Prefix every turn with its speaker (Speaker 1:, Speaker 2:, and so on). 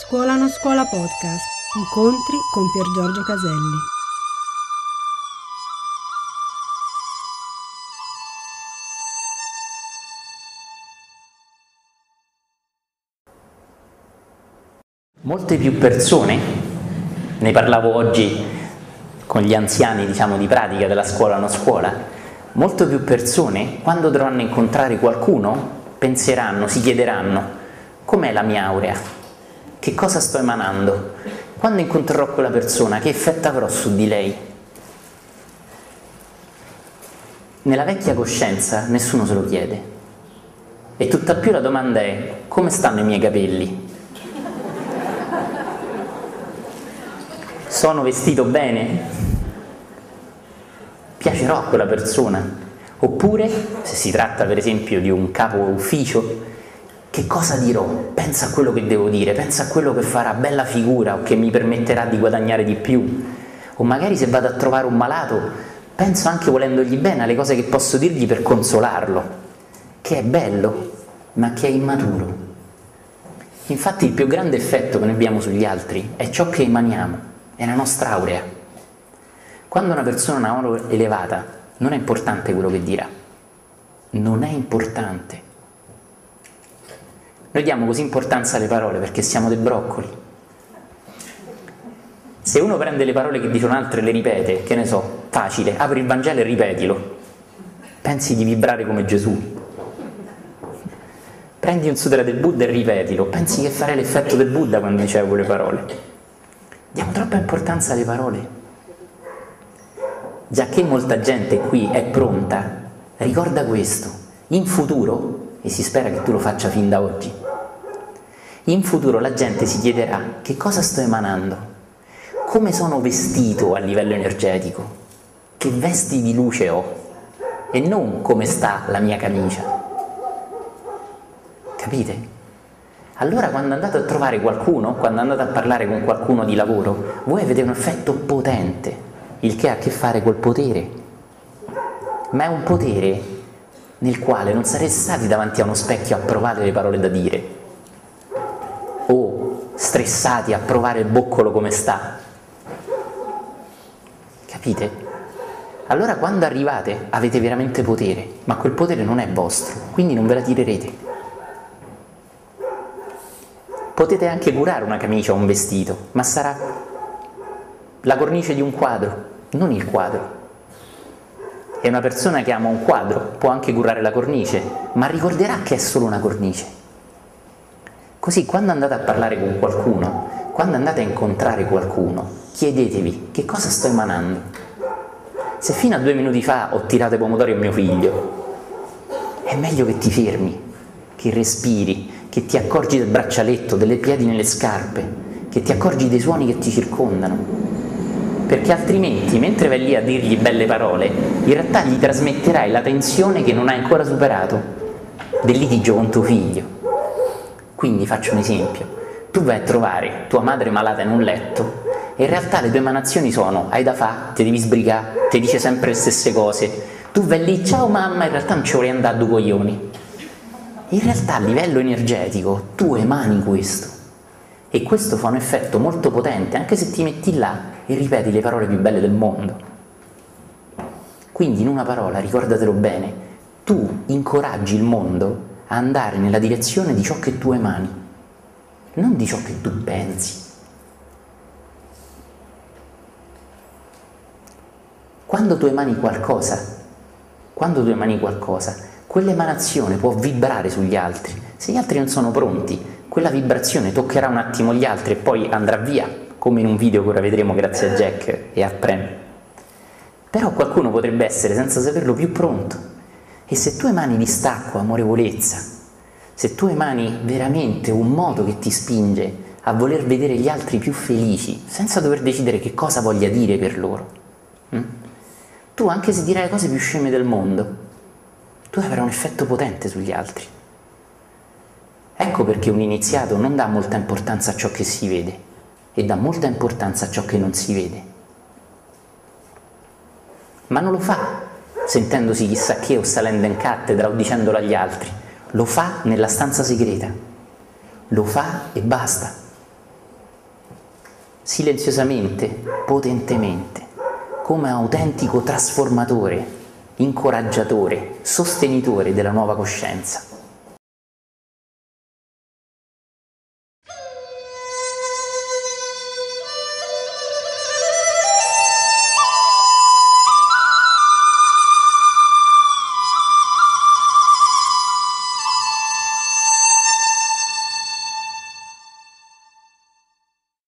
Speaker 1: Scuola non scuola podcast. Incontri con Pier Giorgio Caselli.
Speaker 2: Molte più persone, ne parlavo oggi con gli anziani diciamo, di pratica della scuola non scuola, molte più persone quando dovranno incontrare qualcuno penseranno, si chiederanno com'è la mia aurea, che cosa sto emanando, quando incontrerò quella persona che effetto avrò su di lei. Nella vecchia coscienza nessuno se lo chiede e tutt'al più la domanda è come stanno i miei capelli? Sono vestito bene? Piacerò a quella persona? Oppure, se si tratta per esempio di un capo ufficio, che cosa dirò? Pensa a quello che devo dire, pensa a quello che farà bella figura o che mi permetterà di guadagnare di più. O magari se vado a trovare un malato, penso anche volendogli bene alle cose che posso dirgli per consolarlo, che è bello, ma che è immaturo. Infatti il più grande effetto che noi abbiamo sugli altri è ciò che emaniamo è la nostra aurea. Quando una persona ha un'aurea elevata, non è importante quello che dirà, non è importante. Noi diamo così importanza alle parole perché siamo dei broccoli. Se uno prende le parole che dice un altro e le ripete, che ne so, facile, apri il Vangelo e ripetilo. Pensi di vibrare come Gesù. Prendi un sutra del Buddha e ripetilo. Pensi che farei l'effetto del Buddha quando diceva quelle parole. Diamo troppa importanza alle parole. Già che molta gente qui è pronta, ricorda questo. In futuro, e si spera che tu lo faccia fin da oggi, in futuro la gente si chiederà che cosa sto emanando, come sono vestito a livello energetico, che vesti di luce ho e non come sta la mia camicia. Capite? Allora quando andate a trovare qualcuno, quando andate a parlare con qualcuno di lavoro, voi avete un effetto potente, il che ha a che fare col potere. Ma è un potere nel quale non sarete stati davanti a uno specchio a provare le parole da dire o stressati a provare il boccolo come sta. Capite? Allora quando arrivate avete veramente potere, ma quel potere non è vostro, quindi non ve la tirerete. Potete anche curare una camicia o un vestito, ma sarà la cornice di un quadro, non il quadro. E una persona che ama un quadro può anche curare la cornice, ma ricorderà che è solo una cornice. Così quando andate a parlare con qualcuno, quando andate a incontrare qualcuno, chiedetevi che cosa sto emanando. Se fino a due minuti fa ho tirato i pomodori a mio figlio, è meglio che ti fermi, che respiri, che ti accorgi del braccialetto, delle piedi nelle scarpe, che ti accorgi dei suoni che ti circondano. Perché altrimenti, mentre vai lì a dirgli belle parole, in realtà gli trasmetterai la tensione che non hai ancora superato del litigio con tuo figlio. Quindi faccio un esempio. Tu vai a trovare tua madre malata in un letto e in realtà le tue emanazioni sono hai da fa, ti devi sbrigare, ti dice sempre le stesse cose. Tu vai lì, ciao mamma, in realtà non ci vuoi andare a due coglioni in realtà a livello energetico tu emani questo e questo fa un effetto molto potente anche se ti metti là e ripeti le parole più belle del mondo. Quindi in una parola, ricordatelo bene, tu incoraggi il mondo a andare nella direzione di ciò che tu emani, non di ciò che tu pensi. Quando tu emani qualcosa, quando tu emani qualcosa, quell'emanazione può vibrare sugli altri. Se gli altri non sono pronti, quella vibrazione toccherà un attimo gli altri e poi andrà via, come in un video che ora vedremo grazie a Jack e a Prem. Però qualcuno potrebbe essere, senza saperlo, più pronto. E se tu emani distacco, amorevolezza, se tu emani veramente un modo che ti spinge a voler vedere gli altri più felici, senza dover decidere che cosa voglia dire per loro, hm? tu anche se dirai le cose più sceme del mondo, tu avrai un effetto potente sugli altri. Ecco perché un iniziato non dà molta importanza a ciò che si vede e dà molta importanza a ciò che non si vede. Ma non lo fa sentendosi chissà che o salendo in cattedra o dicendolo agli altri, lo fa nella stanza segreta, lo fa e basta. silenziosamente, potentemente, come autentico trasformatore, incoraggiatore, sostenitore della nuova coscienza.